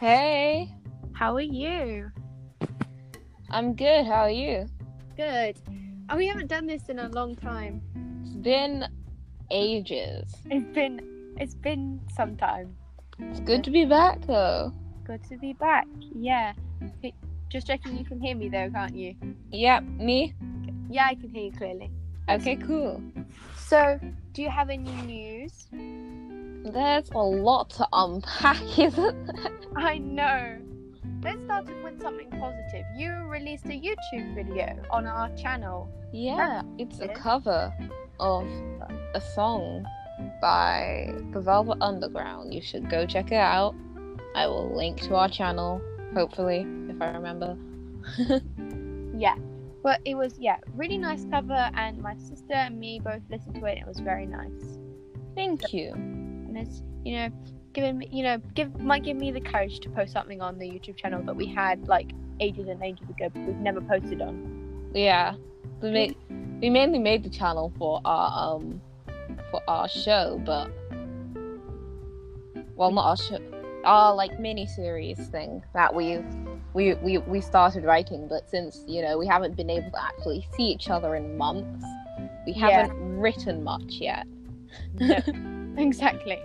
Hey, How are you? I'm good. How are you? Good. Oh, we haven't done this in a long time. It's been ages. It's been it's been some time. It's good to be back though. Good to be back. Yeah. Just checking you can hear me though, can't you? Yep, me. Yeah, I can hear you clearly. Okay, cool. So, do you have any news? There's a lot to unpack, isn't there? I know. Let's start with something positive. You released a YouTube video on our channel. Yeah, it's a cover of a song by the Velvet Underground. You should go check it out. I will link to our channel, hopefully, if I remember. Yeah. But it was yeah, really nice cover and my sister and me both listened to it it was very nice. Thank you. And it's you know giving me you know give might give me the courage to post something on the YouTube channel that we had like ages and ages ago but we've never posted on. Yeah, we made we mainly made the channel for our um for our show, but well, not our show, our like mini series thing that we we we we started writing. But since you know we haven't been able to actually see each other in months, we haven't written much yet. exactly.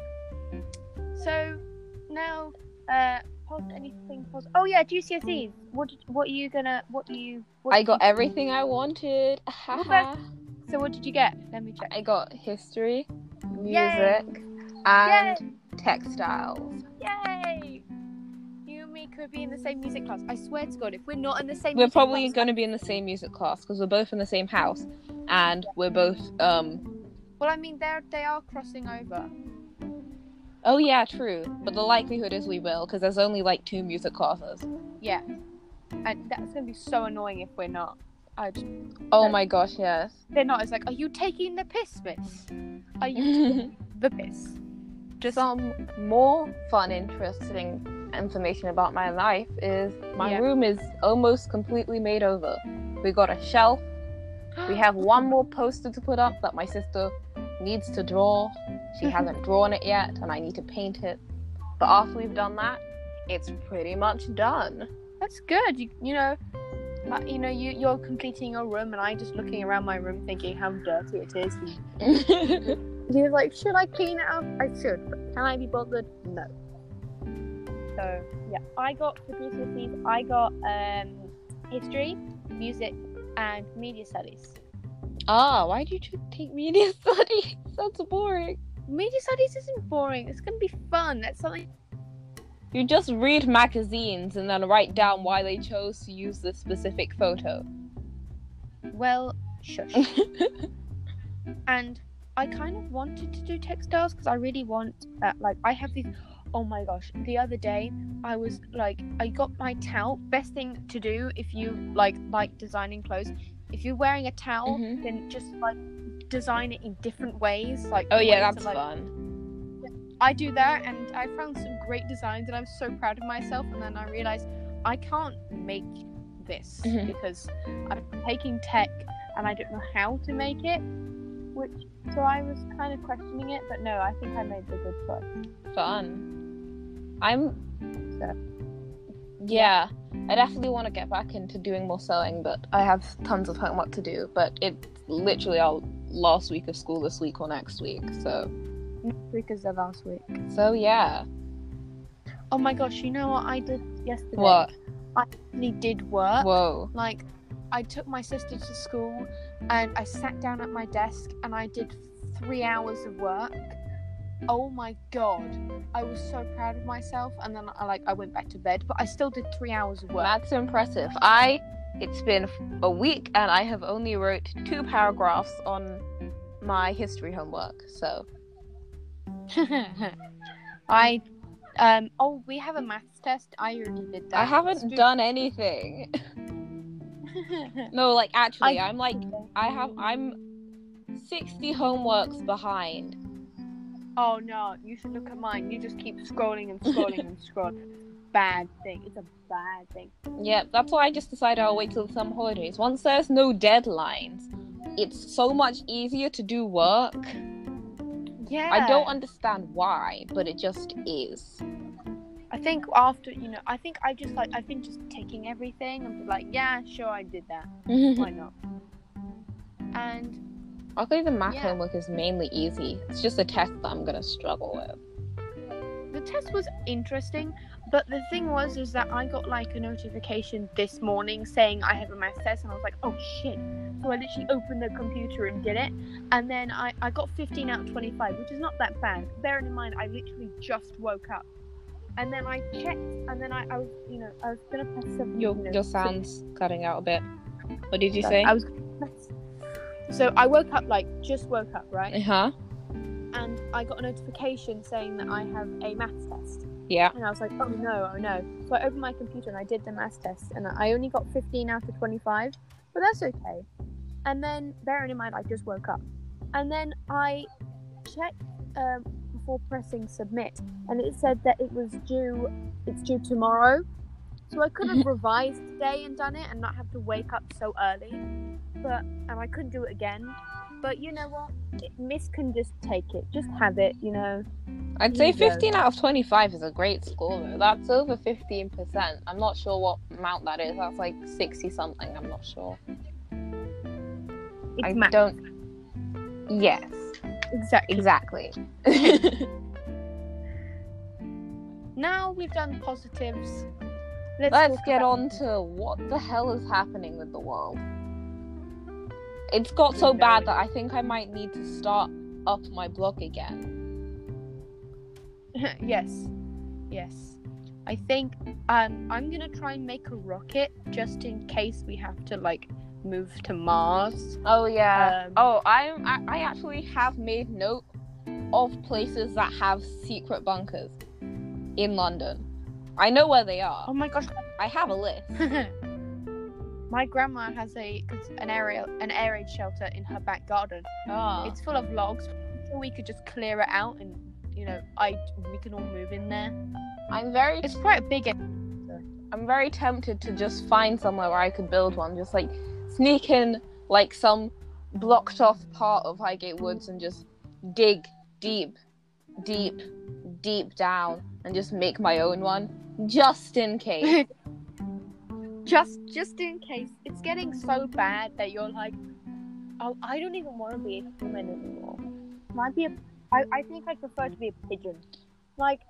So now uh pos anything pos oh yeah GCSEs what did, what are you gonna what do you what I got you- everything I wanted. So what did you get let me check I got history, Yay. music, and textiles. yay you and me could be in the same music class I swear to God if we're not in the same We're probably going to be in the same music class because we're both in the same house, and we're both. um well I mean they're they are crossing over Oh yeah, true. But the likelihood is we will because there's only like two music classes. Yeah. And that's gonna be so annoying if we're not. I just, Oh my gosh, yes. they're not. It's like, are you taking the piss, miss? Are you taking the piss? Just Some more fun, interesting information about my life is my Yeah. room is almost completely made over. We got a shelf. We have one more poster to put up that my sister needs to draw. She hasn't drawn it yet, and I need to paint it. But after we've done that, it's pretty much done. That's good. You, you know, uh, you know, you you're completing your room, and I'm just looking around my room, thinking how dirty it is. You're like, should I clean it up? I should, but can I be bothered? No. So yeah, I got for GCSEs. I got um, history, music, and media studies. ah, why did you take media studies? That's boring. Media studies isn't boring. It's gonna be fun. That's something. You just read magazines and then write down why they chose to use this specific photo. Well, shush. and I kind of wanted to do textiles because I really want, uh, like, I have these. Oh my gosh! The other day, I was like, I got my towel. Best thing to do if you like like designing clothes. If you're wearing a towel, Mhm. then just like design it in different ways. Like Oh yeah, that's to, like, fun. I do that, and I found some great designs, and I'm so proud of myself. And then I realized I can't make this Mhm. because I'm taking tech, and I don't know how to make it. Which, so I was kind of questioning it, but no, I think I made the good choice. Fun. I'm. Yeah, I definitely want to get back into doing more sewing, but I have tons of homework to do. But it's literally our last week of school this week or next week, so Next week is the last week. so yeah. Oh my gosh! You know what I did yesterday? What? I actually did work. Whoa. Like, I took my sister to school and I sat down at my desk and I did three hours of work. Oh my god. I was so proud of myself and then I like I went back to bed, but I still did three hours of work. That's impressive. I it's been a week and I have only wrote two paragraphs on my history homework. So I um oh we have a maths test. I already did that. I haven't done anything. no, like actually, I- I'm like I have I'm 60 homeworks behind. Oh no, you should look at mine. You just keep scrolling and scrolling and scrolling. Bad thing. It's a bad thing. Yeah, that's why I just decided I'll wait till some holidays. Once there's no deadlines, it's so much easier to do work. Yeah. I don't understand why, but it just is. I think after you know, I think I just like I've been just taking everything and be like, yeah, sure, I did that. Why not? And Luckily, the math Yeah. homework is mainly easy. It's just a test that I'm gonna struggle with. the test was interesting, but the thing was is that I got like a notification this morning saying I have a math test, and I was like, oh shit. So I literally opened the computer and did it, and then I, I got 15 out of 25, which is not that bad. Bearing in mind, I literally just woke up. And then I checked, and then I, I was, you know, I was gonna press some. Your your sound's cutting out a bit. What did you Sorry, say? I was. So I woke up, like, just woke up, right? Uh huh? And I got a notification saying that I have a maths test. Yeah. And I was like, oh no, oh no. So I opened my computer and I did the maths test, and I only got 15 out of 25, but that's okay. And then, bearing in mind, I just woke up. And then I checked um, before pressing submit, and it said that it was due, it's due tomorrow. So I could have revised today and done it and not have to wake up so early. But, and I couldn't do it again. But you know what? Miss can just take it. Just have it, you know. I'd say you go. 15 out of 25 is a great score though. That's over 15%. I'm not sure what amount that is. That's like 60 something. I'm not sure. It's I math. don't. Yes, Exactly. exactly. Now we've done positives. Let's, Let's get on to what the hell is happening with the world. It's got so bad that I think I might need to start up my blog again. yes, yes. I think um, I'm gonna try and make a rocket just in case we have to like move to Mars. Oh yeah. Um, oh, I'm. I, I actually have made note of places that have secret bunkers in London. I know where they are. Oh my gosh. I have a list. my grandma has a an area an air raid shelter in her back garden. Ah. It's full of logs. I'm we could just clear it out and you know I we can all move in there. I'm very. It's quite a big. I'm very tempted to just find somewhere where I could build one. Just like sneak in like some blocked off part of Highgate Woods and just dig deep, deep, deep down and just make my own one. Just in case. Just just in case. It's getting so bad that you're like oh i don't even want to be a human anymore. Might be a I, I think i'd prefer to be a pigeon. Like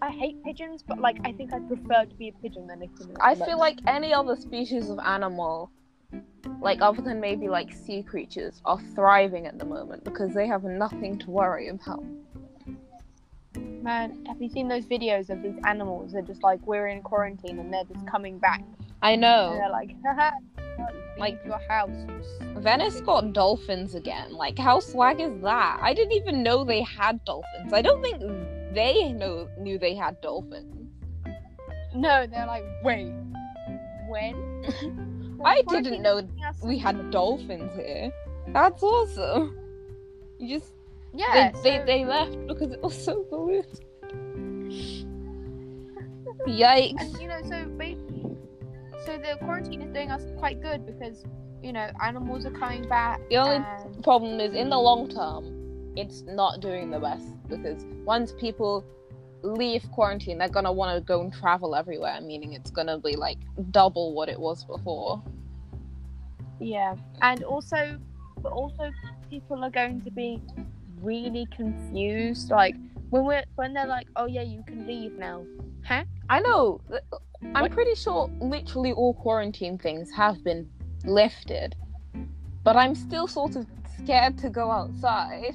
i hate pigeons but like i think i'd prefer to be a pigeon than a human. I feel like any other species of animal, like other than maybe like sea creatures, are thriving at the moment because they have nothing to worry about. man have you seen those videos of these animals? They're just like we're in quarantine and they're just coming back I and know. they're like haha Like- your house Venice got dolphins again. Like, how swag is that? I didn't even know they had dolphins. I don't think they know knew they had dolphins. no they're like wait when I didn't know is making us- we had dolphins here. That's awesome. You just yeah they, they so- they left because it was so polluted. Yikes. And you know, so ba- so the quarantine is doing us quite good because you know animals are coming back. The only and- problem is in the long term, it's not doing the best because once people leave quarantine, they're gonna want to go and travel everywhere, meaning it's gonna be like double what it was before. yeah, and also, but also people are going to be really confused. Like when we're when they're like, oh yeah, you can leave now. Huh? I know. I'm What? pretty sure literally all quarantine things have been lifted, but I'm still sort of scared to go outside.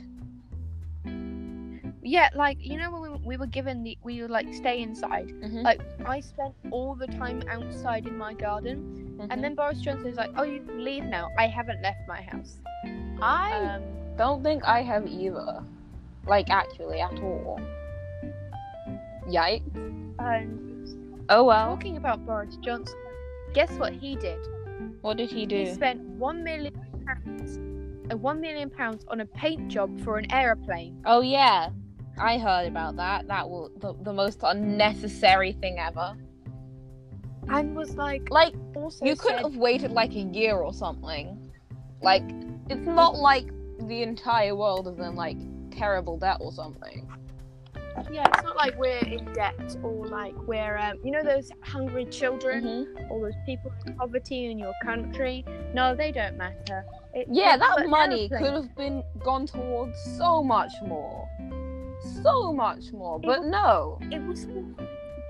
Yeah, like you know when we, we were given the we were like stay inside. Mhm. Like I spent all the time outside in my garden, Mhm. and then Boris Johnson is like, oh you can leave now. I haven't left my house. I Um, don't think I have either. Like actually at all. Yikes. and Oh well. Talking about Boris Johnson, guess what he did? What did he do? He spent one million pounds, uh, one million pounds on a paint job for an aeroplane. Oh yeah, I heard about that. That was the, the most unnecessary thing ever. And was like, Like also you could said- have waited like a year or something. Like it's not like the entire world is in like terrible debt or something. Yeah, it's not like we're in debt or like we're, um, you know, those hungry children, Mhm. all those people in poverty in your country. No, they don't matter. It, Yeah, that money could have been gone towards so much more. So much more. But no. It was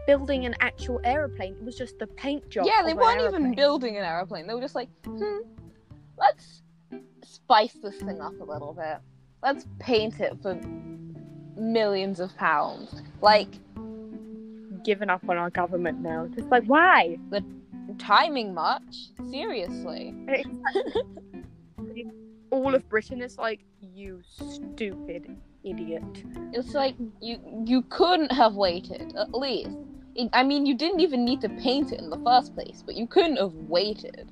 building an actual aeroplane. It was just the paint job. Yeah, they weren't even building an aeroplane. They were just like, hmm, let's spice this thing up a little bit. Let's paint it for millions of pounds. Like, giving up on our government now. Just like why? The timing much? Seriously. all of Britain is like, you stupid idiot. It's like you you couldn't have waited at least. I mean, you didn't even need to paint it in the first place, but you couldn't have waited,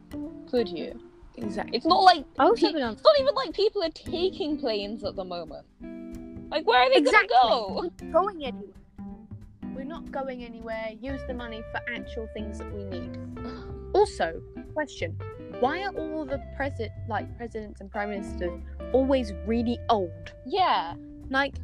could you? Exactly. It's not like Also, pe- it's not even like people are taking planes at the moment. Like, where are they Exactly. gonna go? We're going anywhere. We're not going anywhere. Use the money for actual things that we need. Also, question: Why are all the president, like presidents and prime ministers, always really old? Yeah, Like,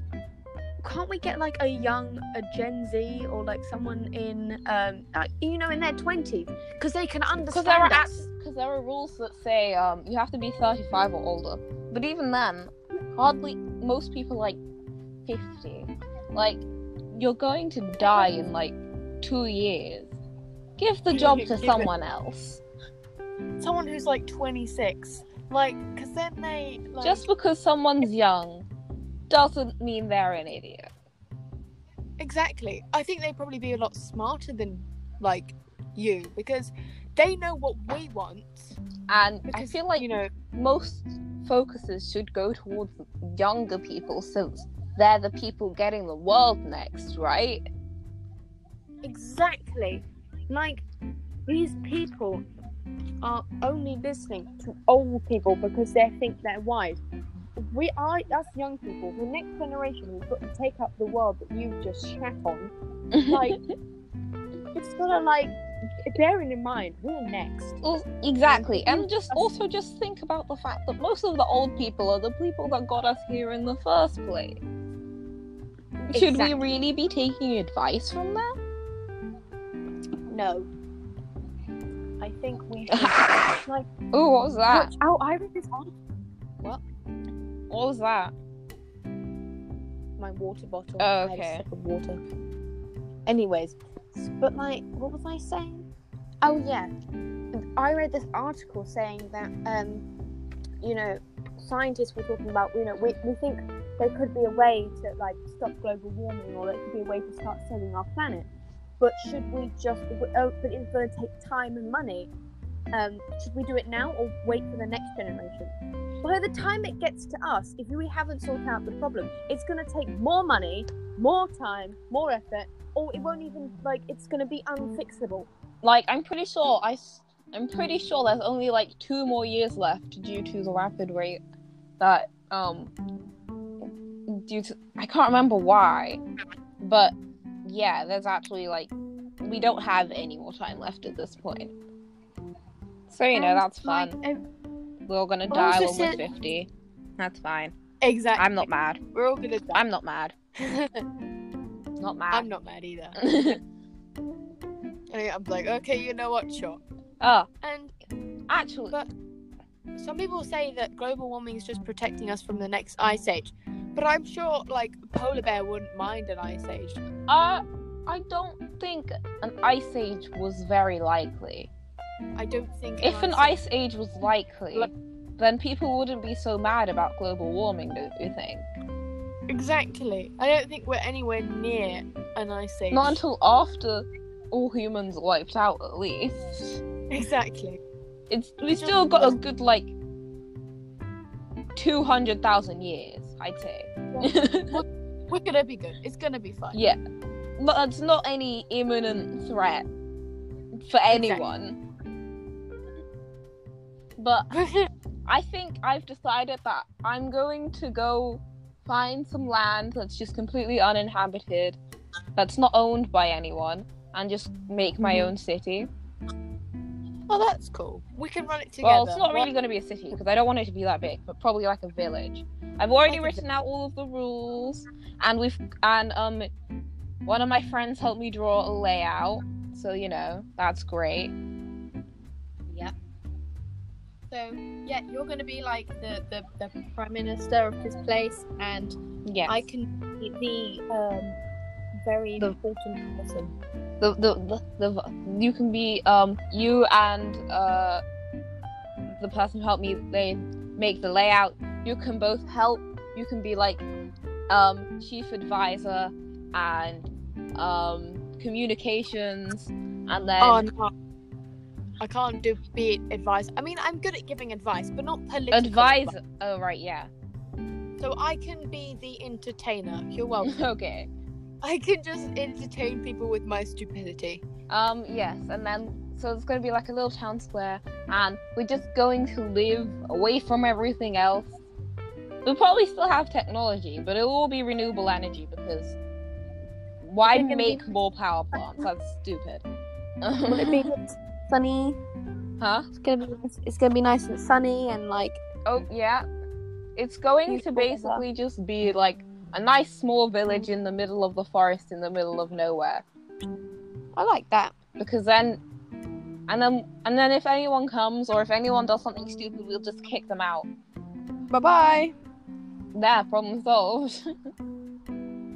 can't we get like a young, a Gen Z, or like someone in, um, like, you know, in their twenties, because they can understand there are us. Because there are rules that say um you have to be thirty five or older. But even then, hardly most people like fifty. Like, you're going to die in like two years. Give the job to someone else. Someone who's like twenty six, like, because then they like, Just because someone's young doesn't mean they're an idiot. Exactly. I think they'd probably be a lot smarter than like you because they know what we want. And Because I feel like you know, most focuses should go towards younger people since they're the people getting the world next, right? exactly. Like these people are only listening to old people because they think they're wise. We are us young people, the next generation, we've got to take up the world that you've just shat on. Like it's gotta like bearing in mind we're next. Well, exactly. And And just also just think about the fact that most of the old people are the people that got us here in the first place. Should Exactly. we really be taking advice from them? No. I think we should like oh, what was that? Oh, I read this article. What was that? My water bottle. Oh, I had okay. a sip of water. Anyways, but like, what was I saying? Oh yeah, I read this article saying that um, you know, scientists were talking about you know we we think there could be a way to like stop global warming or there could be a way to start saving our planet. But should we just? Oh, but it's going to take time and money. Um, should we do it now or wait for the next generation? By the time it gets to us, if we haven't sorted out the problem, it's going to take more money, more time, more effort, or it won't even like it's going to be unfixable. Like, I'm pretty sure I I'm pretty sure there's only like two more years left due to the rapid rate that um, due to I can't remember why, but yeah, there's actually like we don't have any more time left at this point. So you know And, that's fun. like, ev- We're all gonna die when we're fifty. That's fine. exactly. I'm not mad. We're all gonna die. I'm not mad. Not mad. I'm not mad either. Mean, I'm like, okay, you know what? Sure. oh, And actually, But- some people say that global warming is just protecting us from the next ice age. But I'm sure, like, polar bear wouldn't mind an ice age. uh, I don't think an ice age was very likely. I don't think. If an ice age was likely, Like- then people wouldn't be so mad about global warming, don't you think? exactly, I don't think we're anywhere near an ice age. Not until after all humans wiped out, at least. exactly. It's we still got a good like two hundred thousand years, I'd say. We're gonna be good. It's gonna be fine. yeah, but it's not any imminent threat for anyone. But I think I've decided that I'm going to go find some land that's just completely uninhabited, that's not owned by anyone, and just make my Mhm. own city. oh, that's cool. We can run it together. Well, it's not really going to be a city because I don't want it to be that big, but probably like a village. I've already written out all of the rules. and we've and um one of my friends helped me draw a layout so you know that's great Yeah. So yeah, you're gonna be like the, the, the prime minister of this place, and yes I can be the um, very The- important person. The, the, the, the you can be um you and uh the person who helped me they make the layout you can both help you can be like um chief advisor and um communications and then Oh no. I can't do be advice. I mean, I'm good at giving advice, but not political advisor oh right yeah. So I can be the entertainer. You're welcome. okay I can just entertain people with my stupidity. Um, yes, and then so it's gonna be like a little town square, and we're just going to live away from everything else. We'll probably still have technology, but it will be renewable energy because why Is it gonna make be- more power plants? That's stupid. Will it be sunny? huh? It's gonna be. nice- It's gonna be nice and sunny and like. Oh yeah. It's going to Peaceful weather. basically just be like a nice small village mm. in the middle of the forest in the middle of nowhere. I like that. because then and then and then if anyone comes or if anyone does something stupid we'll just kick them out Bye bye. there problem solved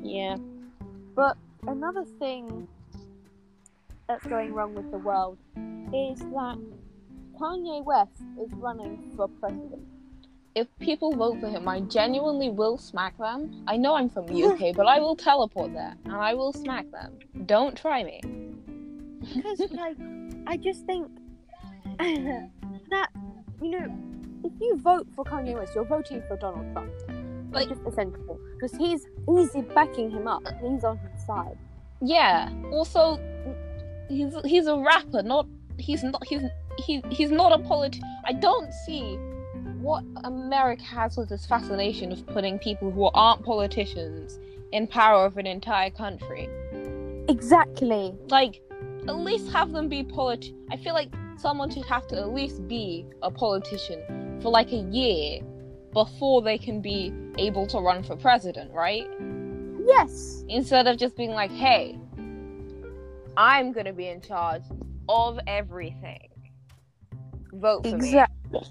Yeah. But another thing that's going wrong with the world is that Kanye West is running for president. If people vote for him i genuinely will smack them i know i'm from the uk but i will teleport there and i will smack them don't try me Because, like, I just think that, you know, if you vote for Kanye West, you're voting for Donald Trump. Like- just essentially. Because he's, easy backing him up. He's on his side. yeah also he's he's a rapper not he's not he's he, he's not a polit i don't see what america has with this fascination of putting people who aren't politicians in power of an entire country Exactly. like at least have them be polit i feel like someone should have to at least be a politician for like a year before they can be able to run for president right Yes. instead of just being like, hey, I'm gonna be in charge of everything. Vote for me. Exactly.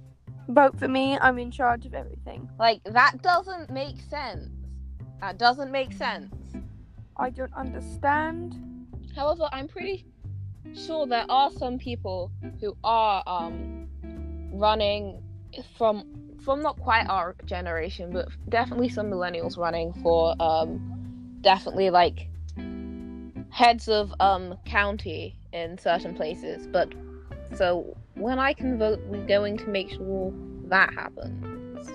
Vote for me. I'm in charge of everything. Like that doesn't make sense. That doesn't make sense. I don't understand. However, I'm pretty sure there are some people who are um running from from not quite our generation, but definitely some millennials running for um definitely like heads of um county in certain places. But so when I can vote, we're going to make sure that happens.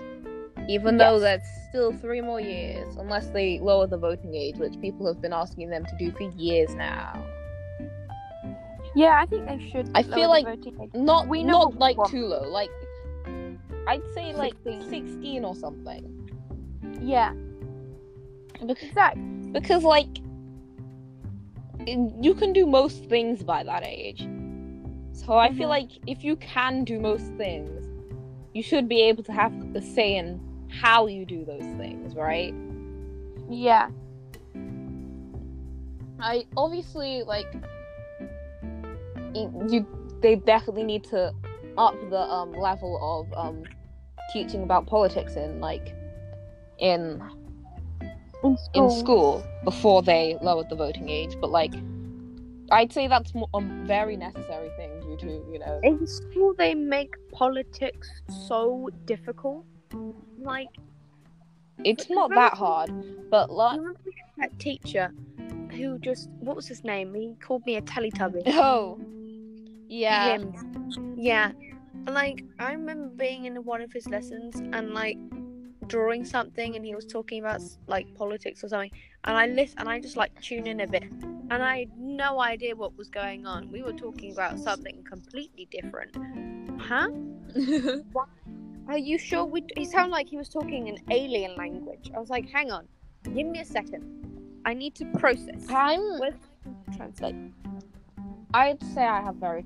Even though that's still three more years, unless they lower the voting age, which people have been asking them to do for years now. Yeah, I think they should. I lower feel the like- voting age. Not We know not like want. too low, like I'd say like 16. 16 or something. Yeah, Because, exactly. because like you can do most things by that age. So I feel Mhm. like if you can do most things, you should be able to have a say in how you do those things, right? Yeah. I obviously like you. They definitely need to up the um level of um teaching about politics in like in In in school before they lowered the voting age. But like, I'd say that's a very necessary thing to you know. In school, they make politics so difficult. Like, It's not that hard, but like that teacher who just what was his name? He called me a Teletubby. oh yeah Him. Yeah. Like I remember being in one of his lessons and like drawing something and he was talking about like politics or something and I list and I just like tune in a bit and I had no idea what was going on. We were talking about something completely different. Huh? Are you sure we he sounded like he was talking an alien language. I was like, "Hang on. Give me a second. I need to process." I'm Where's translate? I'd say I have very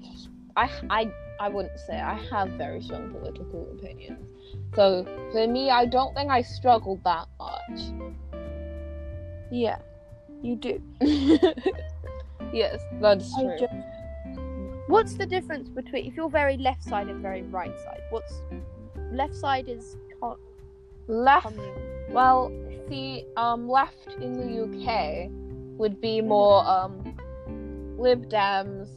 I I I wouldn't say I have very strong political opinions. So for me, I don't think I struggled that much. Yeah, you do. yes, that's I true. just- What's the difference between if you're very left side and very right side? What's left side is co- Left. Well, see, um, left in the UK would be more um, Lib Dems,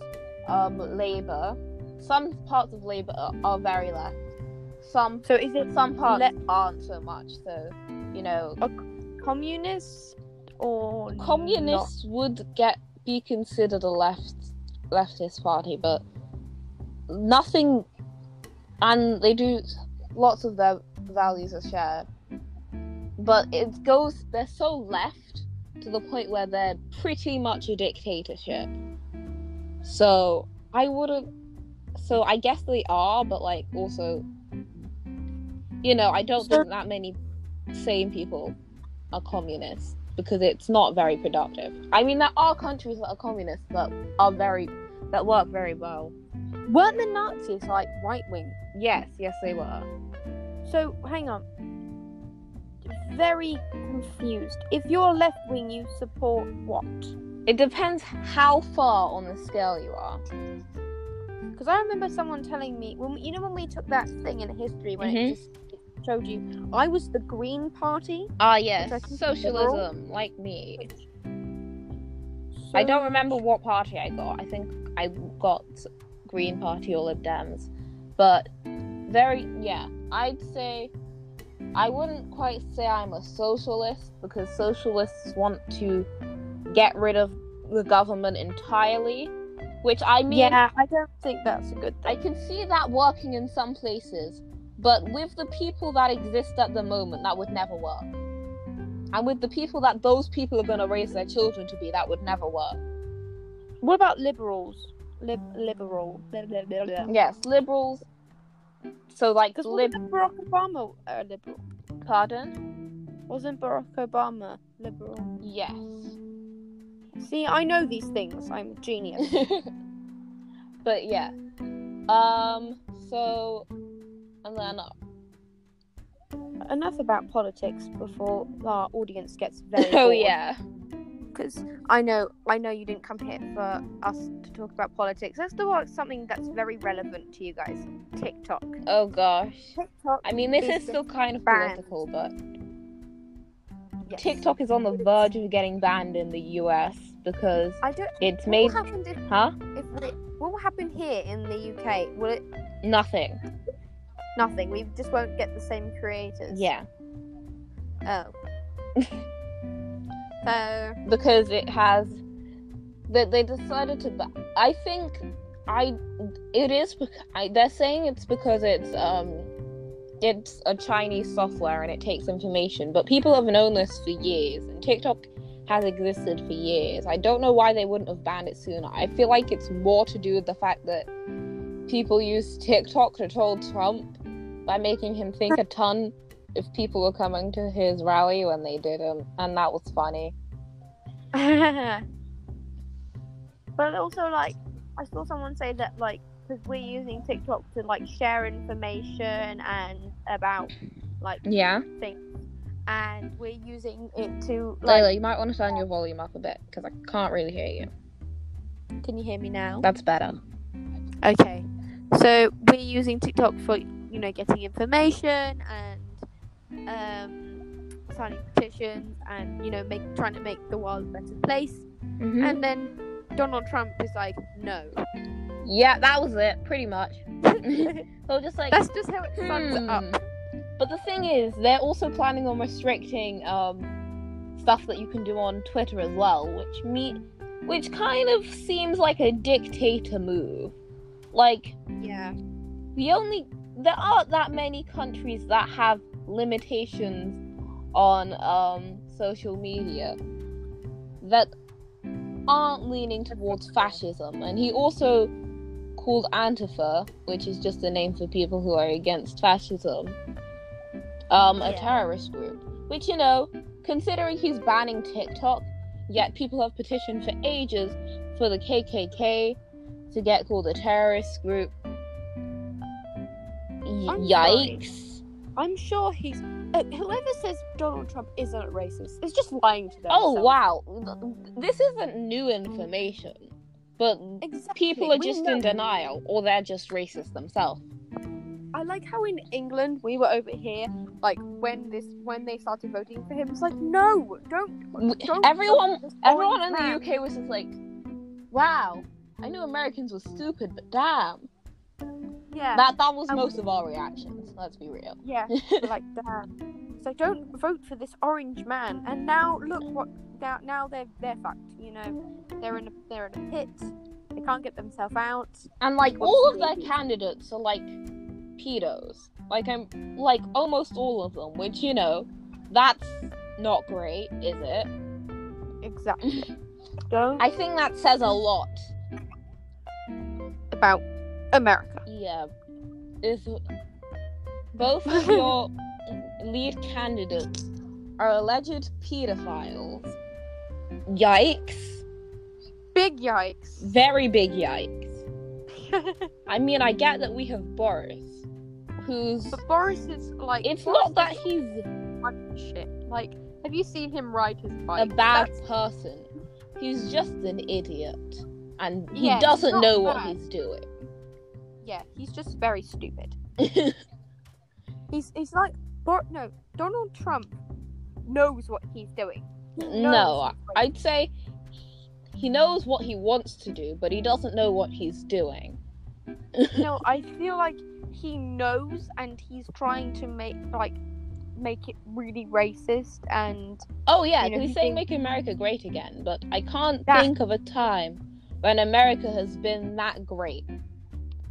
um, Labour. Some parts of Labour are, are very left. Some So is it some parts Le- aren't so much. So, you know, communist or communists would get be considered a left leftist party, but nothing. And they do lots of their values are shared, but it goes. They're so left to the point where they're pretty much a dictatorship. So I wouldn't. So I guess they are, but like also, you know, I don't think that many sane people are communists because it's not very productive. I mean, there are countries that are communist that are very that work very well. Weren't the Nazis like right wing? Yes, yes, they were. So hang on. Very confused. If you're left wing, you support what? It depends how far on the scale you are. Because I remember someone telling me when you know when we took that thing in history when Mhm. it just showed you I was the Green Party. Ah, yes, socialism, like me. I don't remember what party I got. I think I got Green Party or Lib Dems, but very yeah. I'd say I wouldn't quite say I'm a socialist because socialists want to get rid of the government entirely, which I mean Yeah, I don't think that's a good thing. I can see that working in some places, but with the people that exist at the moment, that would never work. And with the people that those people are going to raise their children to be, that would never work. What about liberals? Lib- liberal. Blah, blah, blah, blah. Yes, liberals. So, like, lib. wasn't Barack Obama a liberal? Pardon? Wasn't Barack Obama liberal? Yes. See, I know these things. I'm a genius. but yeah. Um. So, and then uh, Enough about politics before our audience gets very. oh bored. yeah. because I know I know you didn't come here for us to talk about politics. Let's talk about something that's very relevant to you guys. TikTok. Oh gosh. TikTok. I mean, this Is is still kind of banned. political, but Yes. TikTok is on the verge of getting banned in the US because I don't. it's What made. will happen if, Huh? if it, what will happen here in the UK? Will it Nothing. Nothing? We just won't get the same creators. Yeah. Oh. so Because it has. That they decided to. I think. I. It is. I, they're saying it's because it's. um it's a Chinese software and it takes information, but people have known this for years, and TikTok has existed for years. I don't know why they wouldn't have banned it sooner. I feel like it's more to do with the fact that people use TikTok to troll Trump by making him think a ton if people were coming to his rally when they didn't, and that was funny. but also like I saw someone say that like because we're using TikTok to like share information and about like Yeah. things, and we're using it to Layla, you might want to turn your volume up a bit because I can't really hear you. Can you hear me now? That's better. Okay, so we're using TikTok for you know getting information and um, signing petitions and you know make trying to make the world a better place. Mm-hmm. And then Donald Trump is like, no. Yeah, that was it, pretty much. so just like That's just how it sums it up. Hmm. But the thing is, they're also planning on restricting um, stuff that you can do on Twitter as well, which me, which kind of seems like a dictator move. Like Yeah. the only there aren't that many countries that have limitations on um, social media that aren't leaning towards fascism, and he also called Antifa, which is just a name for people who are against fascism, um, a terrorist group. Which, you know, considering he's banning TikTok, yet people have petitioned for ages for the KKK to get called a terrorist group. I'm yikes. I'm sure he's uh, whoever says Donald Trump isn't racist is just lying to them. Oh wow, this isn't new information, but Exactly. people are we just know. in denial, or they're just racist themselves. I like how in England we were over here, like when this when they started voting for him, it's like no, don't. Don't Everyone, everyone in the. UK was just like, "Wow, I knew Americans were stupid, but damn." Yeah, That that was Um, most of our reactions. Let's be real. yeah, like damn. So don't vote for this orange man. And now look what now now they're they're fucked. You know, they're in a they're in a pit. They can't get themselves out. And like all of their candidates are like pedos. Like I'm like almost all of them, which you know, that's not great, is it? Exactly. don't I think that says a lot. about America. Yeah. If both of your lead candidates are alleged pedophiles, yikes. Big yikes. Very big yikes. I mean, I get that we have Boris, who's. but Boris is like It's Boris not that he's shit. Like, have you seen him ride his bike? a bad That's- person. He's just an idiot. And he Yeah, doesn't know what he's doing. Yeah, he's just very stupid. He's he's like no Donald Trump knows what he's doing. He no, he's I'd say he knows what he wants to do, but he doesn't know what he's doing. no, I feel like he knows and he's trying to make like make it really racist and Oh yeah, You know, he's he saying make America great again, but I can't That- think of a time when America has been that great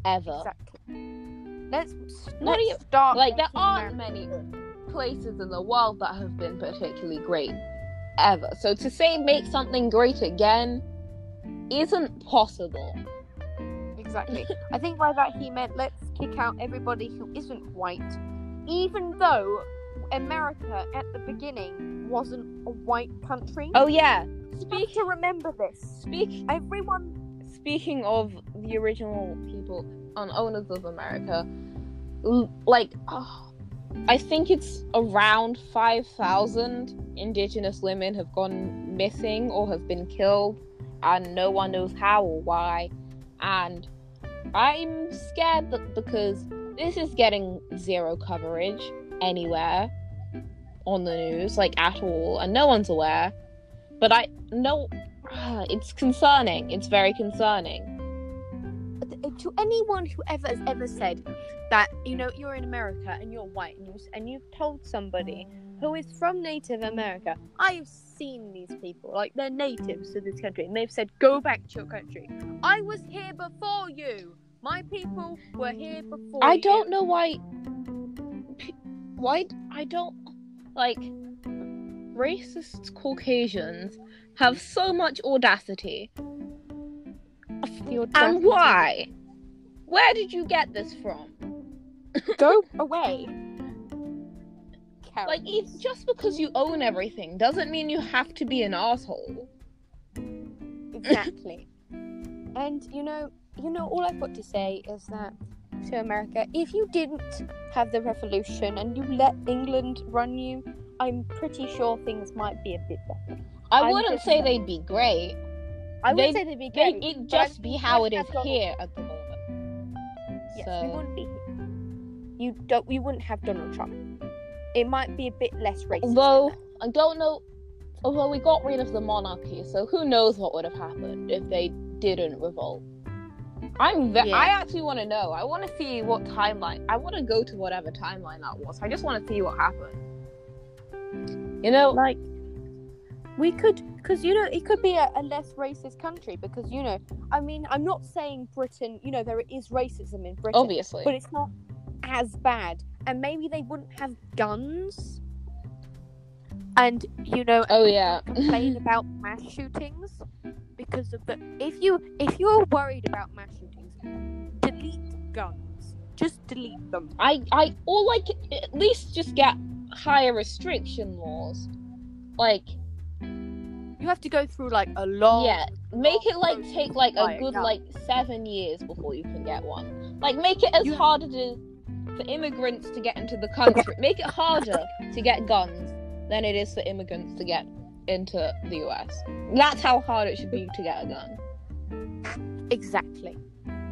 ever. exactly. Let's Not let's even- start Like there aren't America many places in the world that have been particularly great ever. So to say make something great again isn't possible. Exactly. I think by that he meant let's kick out everybody who isn't white, even though America at the beginning wasn't a white country. Oh yeah. you Speak to remember this. speak Everyone, speaking of the original people and owners of America, like oh, I think it's around five thousand indigenous women have gone missing or have been killed, and no one knows how or why. And I'm scared that because this is getting zero coverage anywhere on the news, like at all, and no one's aware. But I it's concerning. It's very concerning. to anyone who ever has ever said that you know you're in America and you're white and you and you've told somebody who is from Native America, I've seen these people like they're natives to this country and they've said go back to your country. I was here before you. My people were here before I you. don't know why. Why I don't like racist Caucasians have so much audacity, The and why? Where did you get this from? Go away. Like, Cowards. just because you own everything doesn't mean you have to be an asshole. Exactly. and you know, you know, all I've got to say is that to America, if you didn't have the revolution and you let England run you, I'm pretty sure things might be a bit better. I I'm wouldn't say they'd be great. I They- would say they'd be They, great. it'd just be how it is here at the moment. Yes, so we wouldn't be. You don't. We wouldn't have Donald Trump. It might be a bit less racist. Although. I don't know, although we got rid of the monarchy, so who knows what would have happened if they didn't revolt. I'm. Ve- Yeah. I actually want to know. I want to see what timeline. I want to go to whatever timeline that was. I just want to see what happened. You know, like we could because you know it could be a, a less racist country because you know i mean i'm not saying britain you know there is racism in britain obviously. but it's not as bad and maybe they wouldn't have guns and you know oh yeah. complain about mass shootings because of the if you if you're worried about mass shootings delete guns just delete them I I or like at least just get higher restriction laws. Like you have to go through like a long yeah, make it like take like a a good like seven years before you can get one. Like make it as You- hard as for immigrants to get into the country. Make it harder to get guns than it is for immigrants to get into the US. That's how hard it should be to get a gun. Exactly.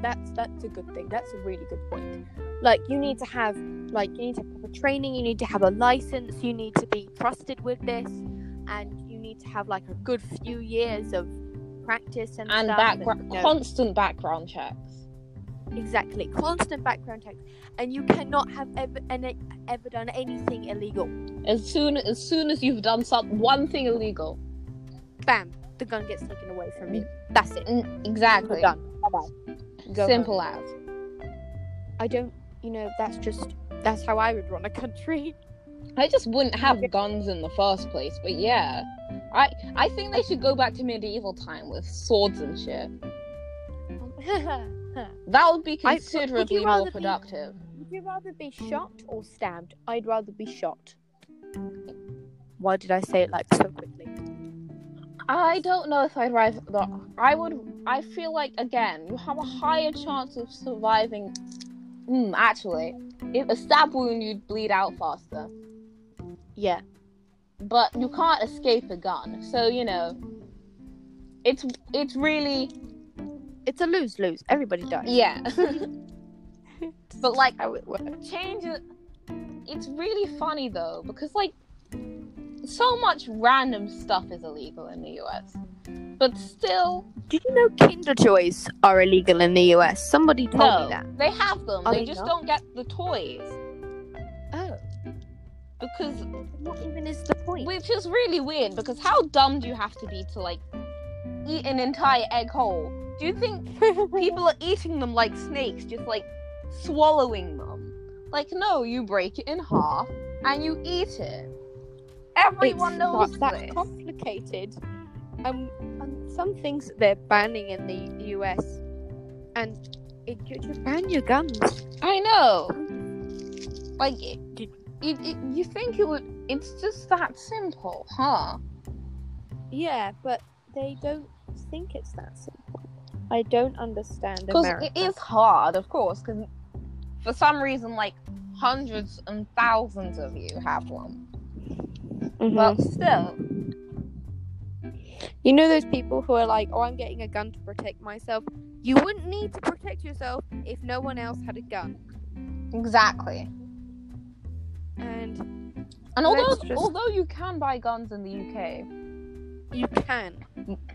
That's that's a good thing. That's a really good point. Like you need to have like you need to have proper training, you need to have a license, you need to be trusted with this, and need to have like a good few years of practice and, And stuff. background and, you know, constant background checks. exactly constant background checks, and you cannot have ever any, ever done anything illegal. As soon as soon as you've done some one thing illegal. Bam, the gun gets taken away from you. That's it. Mm, Exactly. You're done. Bye-bye. Go. Simple as. I don't. You know, that's just that's how I would run a country. I just wouldn't have guns in the first place, but yeah. I I think they should go back to medieval time with swords and shit. That would be I- would considerably more be- productive. Would you rather be shot or stabbed? I'd rather be shot. Why did I say it like so quickly? I don't know if I'd rather. I would. I feel like again, you have a higher chance of surviving. Hmm, actually, if a stab wound, you'd bleed out faster. Yeah. But you can't escape a gun, so you know. It's it's really It's a lose lose. Everybody dies. yeah. but like How it works. change it. It's really funny though because like so much random stuff is illegal in the US, but still Did you know Kinder Joys are illegal in the US? Somebody told no, me that. they have them. Are they they just not? don't get the toys. Because What even is the point? which is really weird because how dumb do you have to be to like eat an entire egg whole? Do you think people are eating them like snakes, just like swallowing them? Like no, you break it in half and you eat it. Everyone it's knows not that this. complicated. Um, and some things they're banning in the US, and it, you ban your guns. I know. Like, it, it, it, you think it would? It's just that simple, huh? Yeah, but they don't think it's that simple. I don't understand Because it is hard, of course. Because for some reason, like hundreds and thousands of you have one. Mhm. But still, you know those people who are like, "Oh, I'm getting a gun to protect myself." You wouldn't need to protect yourself if no one else had a gun. exactly. And And although just- although you can buy guns in the UK, you can,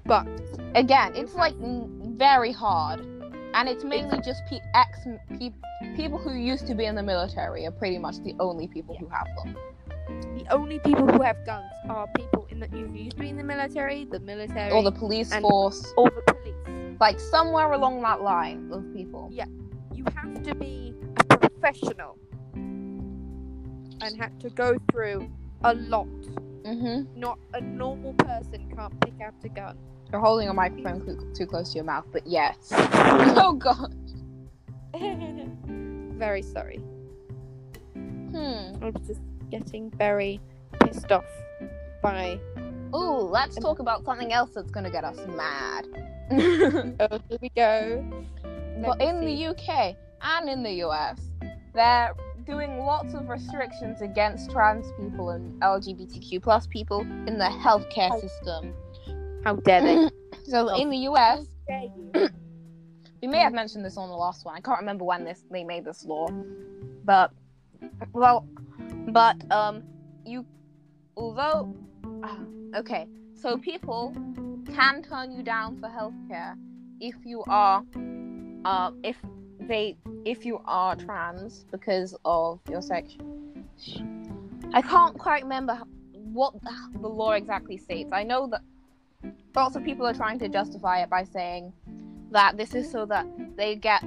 but again, it's like n- very hard, and it's mainly just pe- ex pe- people who used to be in the military are pretty much the only people who have them. the only people who have guns are people in the who used to be in the military, the military, Or the police force, or the police. like somewhere along that line of people. Yeah, you have to be a professional and had to go through a lot. Mm-hmm. Not a normal person can't pick out a gun. You're holding a microphone cl- too close to your mouth, but yes. oh god. very sorry. Hmm. I'm just getting very pissed off by. Ooh, let's talk about something else that's gonna get us mad. Oh, here we go. but in the UK and in the US, they're doing lots of restrictions against trans people and LGBTQ plus people in the healthcare system. how dare they? So Oh. in the US, we may have mentioned this on the last one. I can't remember when this they made this law, but well, but um, you although okay, so people can turn you down for healthcare if you are uh if they if you are trans because of your sex. I can't quite remember what the law exactly states. I know that lots of people are trying to justify it by saying that this is so that they get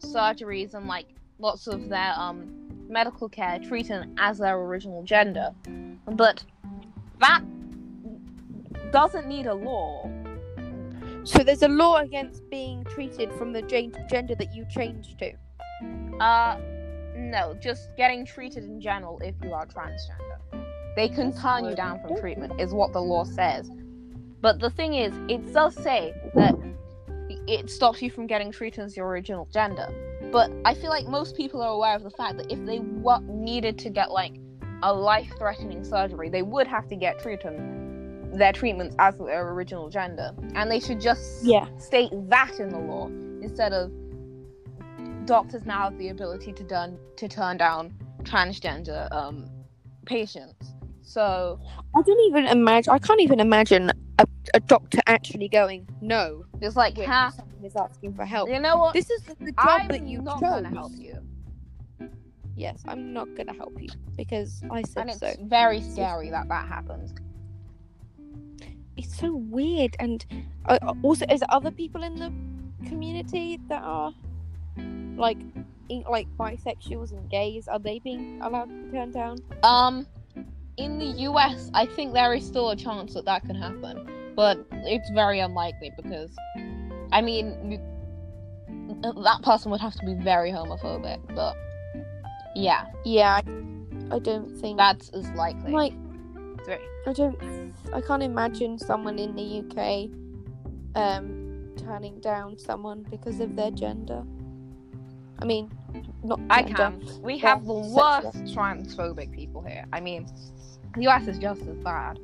surgeries and like lots of their um medical care treated as their original gender but that doesn't need a law So there's a law against being treated from the gender that you changed to. uh no just getting treated in general if you are transgender they can turn you down from treatment is what the law says but the thing is it does say that it stops you from getting treated as your original gender. But I feel like most people are aware of the fact that if they wa- needed to get like a life-threatening surgery, they would have to get treated their treatments as their original gender, and they should just Yeah. state that in the law instead of doctors now have the ability to done to turn down transgender um, patients. So I don't even imagine. I can't even imagine a, a doctor actually going no it's like, when someone is asking for help. you know what? This is the job I'm that you not chose. gonna help you, Yes, I'm not gonna help you because I said and it's so. very scary that that happens. It's so weird, and uh, uh, also, is there other people in the community that are like, like bisexuals and gays? Are they being allowed to be turned down? Um, in the US, I think there is still a chance that that could happen, but it's very unlikely because, I mean, that person would have to be very homophobic. But yeah, Yeah, I, I don't think that's as likely. like Very- I don't. I can't imagine someone in the UK um, turning down someone because of their gender. I mean, not I can. We have the sexual. worst transphobic people here. I mean, the US is just as bad,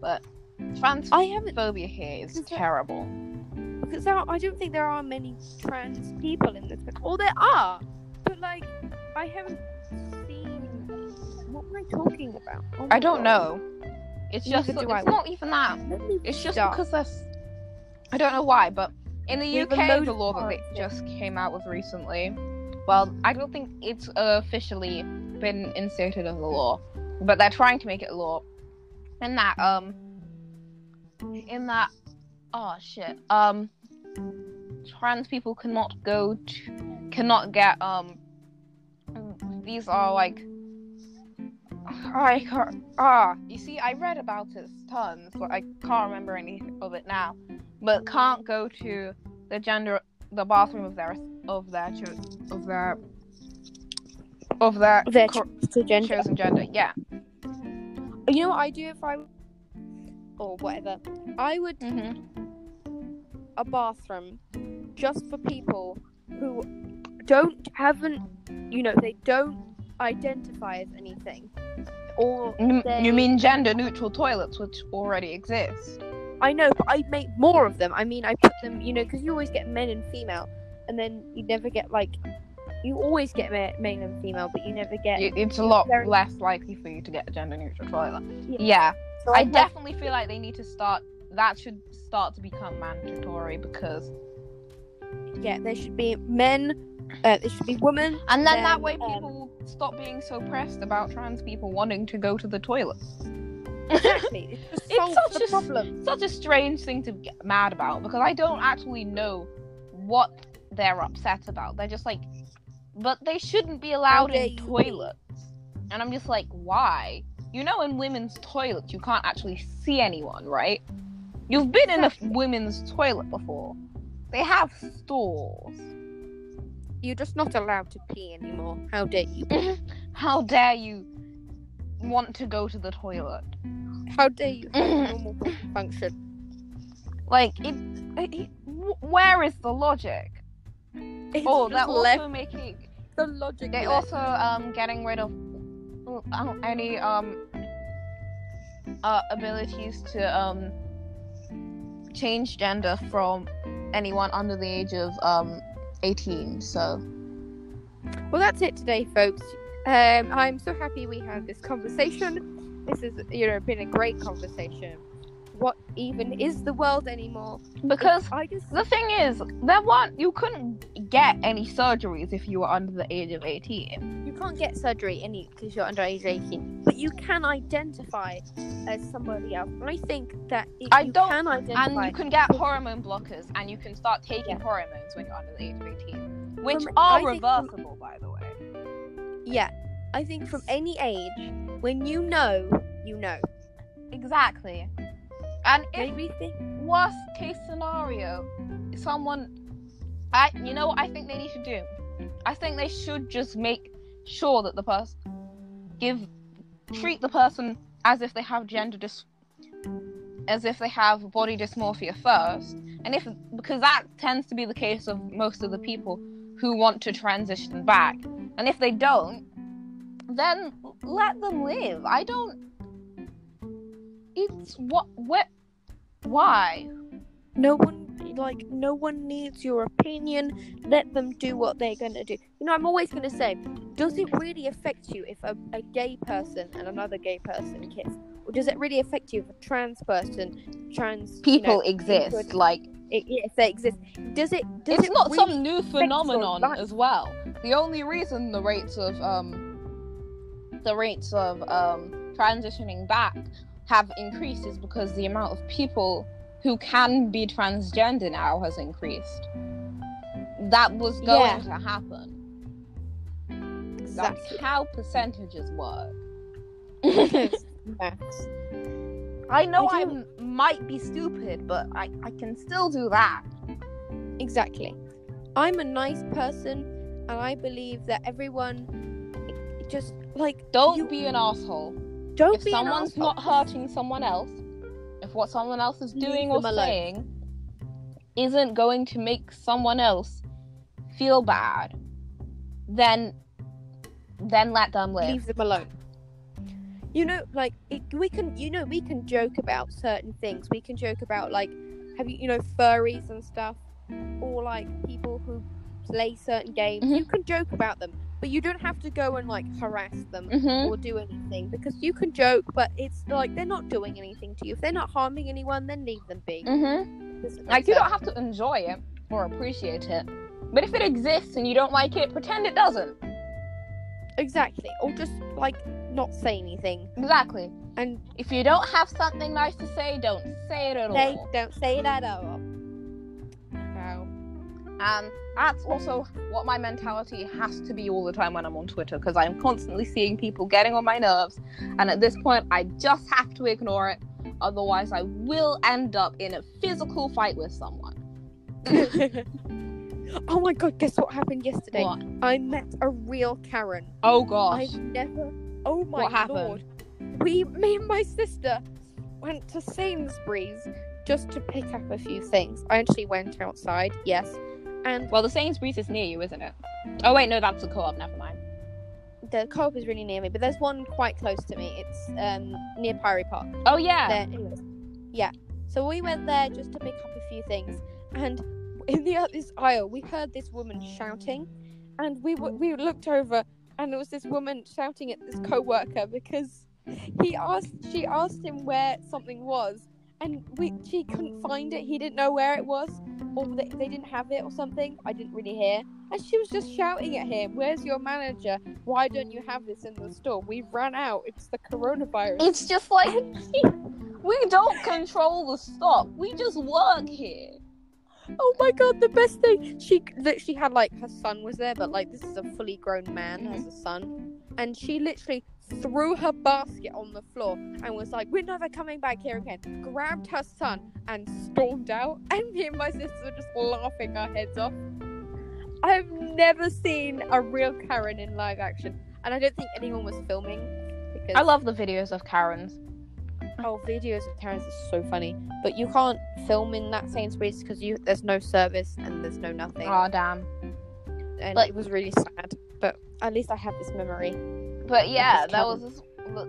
but transphobia here is terrible. because there I don't think there are many trans people in this country. Or there are, but like I haven't. What am I talking about? Oh I don't God. know. It's just it's I. not even that. It's just stop. because there's. I don't know why, but in the We have a UK, the law that they just came out with recently. Well, I don't think it's officially been inserted as a law, but they're trying to make it a law. In that, um, in that, oh shit, um, trans people cannot go to, cannot get, um, these are like. I can't, ah, you see, I read about it tons, but I can't remember any of it now. But can't go to the gender, the bathroom of their of their cho- of their of their, Their co- gender. chosen gender. Yeah. You know what I do if I or whatever? I would hmm a bathroom just for people who don't haven't you know they don't identify as anything or You, They- you mean gender neutral toilets, which already exist? I know but I make more of them I mean I put them you know because you always get men and female and then you never get like you always get male and female but you never get It's a lot Very- less likely for you to get a gender neutral toilet. Yeah. Yeah. so I have- definitely feel like they need to start. That should start to become mandatory because, yeah there should be men uh, there should be women and then that Then, way um, people will stop being so pressed about trans people wanting to go to the toilet. exactly it It's such the a- problem Such a strange thing to get mad about because I don't actually know what they're upset about. They're just like, but they shouldn't be allowed in toilets, and I'm just like, why? You know, in women's toilets, you can't actually see anyone, right? You've been in a women's toilet before. They have stalls. You're just not allowed to pee anymore how dare you How dare you want to go to the toilet? How dare you normal function? Like, it, it, where is the logic? It's Oh, they're also left making. the logic. They also um getting rid of uh, any um uh abilities to um change gender from anyone under the age of um 18. So Well, that's it today, folks. Um, I'm so happy we had this conversation. This has, you know, been a great conversation. What even is the world anymore? because I just the thing is, there weren't you couldn't get any surgeries if you were under the age of 18. you can't get surgery any because you're under age 18, but you can identify as somebody else. And I think that if I you don't- can identify. And you can get hormone blockers, and you can start taking Yeah. hormones when you're under the age of 18, which From- are I think from- reversible, by the way. Yeah, I think from any age, when you know, you know. Exactly. And if Maybe think. worst case scenario, someone, I, you know what I think they need to do? I think they should just make sure that the person give treat the person as if they have gender dis as if they have body dysmorphia first, and if because that tends to be the case of most of the people who want to transition back, and if they don't, then let them live. I don't. It's what what why No one like no one needs your opinion. Let them do what they're gonna do. You know, I'm always gonna say, does it really affect you if a, a gay person and another gay person kiss? Or does it really affect you if a trans person, trans people you know, exist? Like i- if they exist? Does it? Does it's it not really some new phenomenon as well. The only reason the rates of um the rates of um transitioning back have increased is because the amount of people who can be transgender now has increased. That was going to happen. That's exactly? how percentages work. Maths. I know I I might be stupid, but I, I can still do that. Exactly. I'm a nice person, and I believe that everyone just like Don't you- be an asshole. don't if be an someone's not hurting someone else, if what someone else is doing or them alone. saying isn't going to make someone else feel bad, then then let them live. leave them alone. You know, like it, we can, you know, we can joke about certain things. We can joke about like, have you, you know, furries and stuff, or like people who play certain games. Mhm. You can joke about them, but you don't have to go and like harass them hmm or do anything because you can joke, but it's like they're not doing anything to you. If they're not harming anyone, then leave them be. hmm Like you don't have to enjoy it or appreciate it, but if it exists and you don't like it, pretend it doesn't. exactly, or just like not say anything Exactly. and If you don't have something nice to say, don't say it at they all. don't say it at all. And that's also what my mentality has to be all the time when I'm on Twitter because I'm constantly seeing people getting on my nerves. And at this point, I just have to ignore it. Otherwise, I will end up in a physical fight with someone. oh my god, guess what happened yesterday? What? I met a real Karen. Oh gosh. I've never Oh my What happened? lord. We me and my sister went to Sainsbury's just to pick up a few things. I actually went outside, yes. And Well, the Sainsbury's is near you, isn't it? Oh wait, no, that's a co-op. Never mind. the co-op is really near me, but there's one quite close to me. It's um near Priory Park. Oh yeah. there. Yeah. So we went there just to pick up a few things, and in the uh, this aisle, we heard this woman shouting, and we w- we looked over, and there was this woman shouting at this co-worker because he asked she asked him where something was, and we she couldn't find it. He didn't know where it was, or they, they didn't have it or something. I didn't really hear, and she was just shouting at him, "Where's your manager? Why don't you have this in the store? We've run out. It's the coronavirus." It's just like we don't control the stock. We just work here. Oh my god, the best thing! She literally had like her son was there, but like this is a fully grown man has mm-hmm. a son, and she literally threw her basket on the floor and was like, "We're never coming back here again." Grabbed her son and stormed out, and me and my sister were just laughing our heads off. I've never seen a real Karen in live action, and I don't think anyone was filming because I love the videos of Karens. Oh, videos of Karens is so funny, but you can't film in that same space because you there's no service and there's no nothing, Oh damn. and but- it was really sad. But at least I have this memory. But yeah, Karen. was this.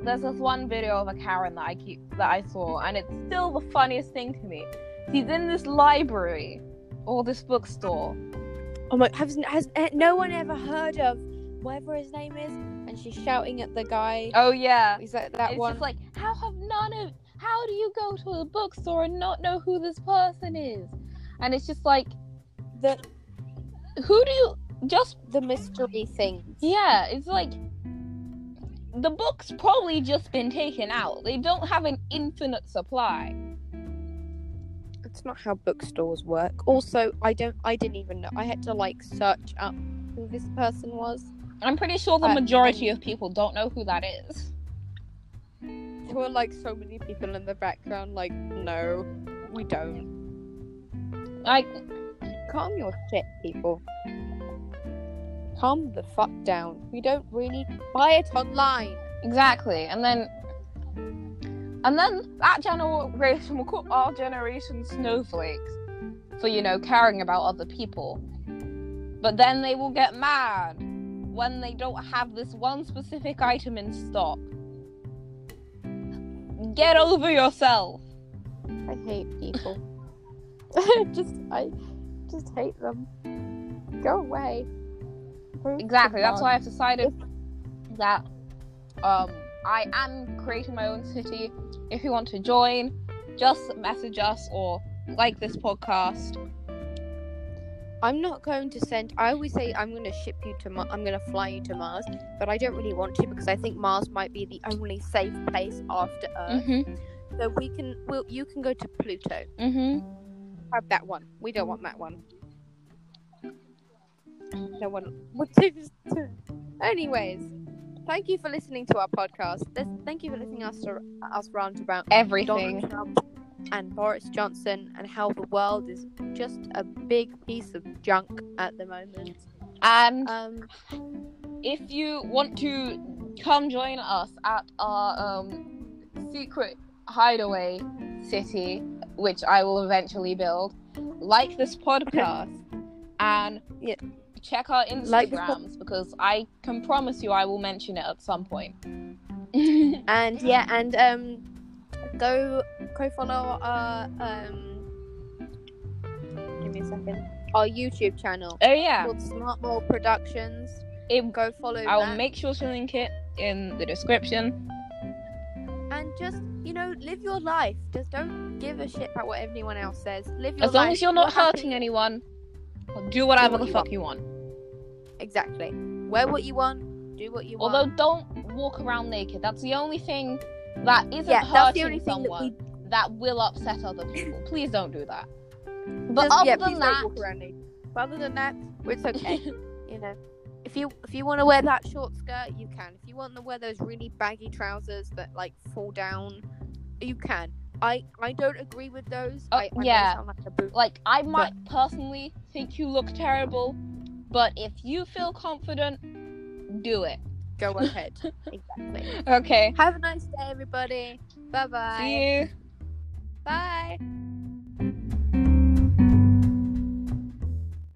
There's this one video of a Karen that I keep that I saw, and it's still the funniest thing to me. She's in this library or this bookstore. Oh my! Has has eh, no one ever heard of whatever his name is? And she's shouting at the guy. Oh yeah, Is that that it's one? just like how have none of how do you go to a bookstore and not know who this person is? And it's just like the who do you just the mystery thing. yeah? It's like the book's probably just been taken out. They don't have an infinite supply. It's not how bookstores work. Also, I don't. I didn't even know. I had to like search up who this person was. I'm pretty sure the Uh, majority of people don't know who that is. There were like so many people in the background. Like, no, we don't. Like Calm your shit, people. Calm the fuck down. We don't really buy it online. exactly, and then And then that generation will call our generation snowflakes for, you know, caring about other people. But then they will get mad when they don't have this one specific item in stock. Get over yourself. I hate people. just I just hate them. Go away. Exactly. That's why I've decided that um I am creating my own city. If you want to join, just message us or like this podcast. I'm not going to send. I always say I'm going to ship you to. Ma- I'm going to fly you to Mars, but I don't really want to because I think Mars might be the only safe place after Earth. Mhm. So we can. We'll, you can go to Pluto. Mhm. Have that one. We don't want that one. No one. What is- Anyways, thank you for listening to our podcast. This, thank you for listening us to us rant about Everything. And Boris Johnson and how the world is just a big piece of junk at the moment. And Um, if you want to come join us at our um, secret hideaway city, which I will eventually build, like this podcast and Yeah. Check our Like Instagrams because I can promise you I will mention it at some point. and yeah, and um, go go follow our um. Give me a second. Our YouTube channel oh yeah, called Smart Mold Productions. it, Go follow I will that. make sure to link it in the description. and just you know live your life. Just don't give a shit about what anyone else says. Live your life. As long life. as you're not hurting anyone, do whatever what the you fuck want. you want. Exactly. Wear what you want. Do what you Although want. Although don't walk around naked. That's the only thing that isn't yeah, hurting that's the only thing that someone we that, will upset other people. Please don't do that. But Just- other yeah, than that, don't walk around naked. Other than that, it's okay. you know, if you if you want to wear that short skirt, you can. If you want to wear those really baggy trousers that like fall down, you can. I I don't agree with those. Oh, I, I yeah. sound like a boot. like I might personally think you look terrible, but if you feel confident, do it. Go ahead. exactly. Okay. Have a nice day, everybody. Bye bye. See you. Bye.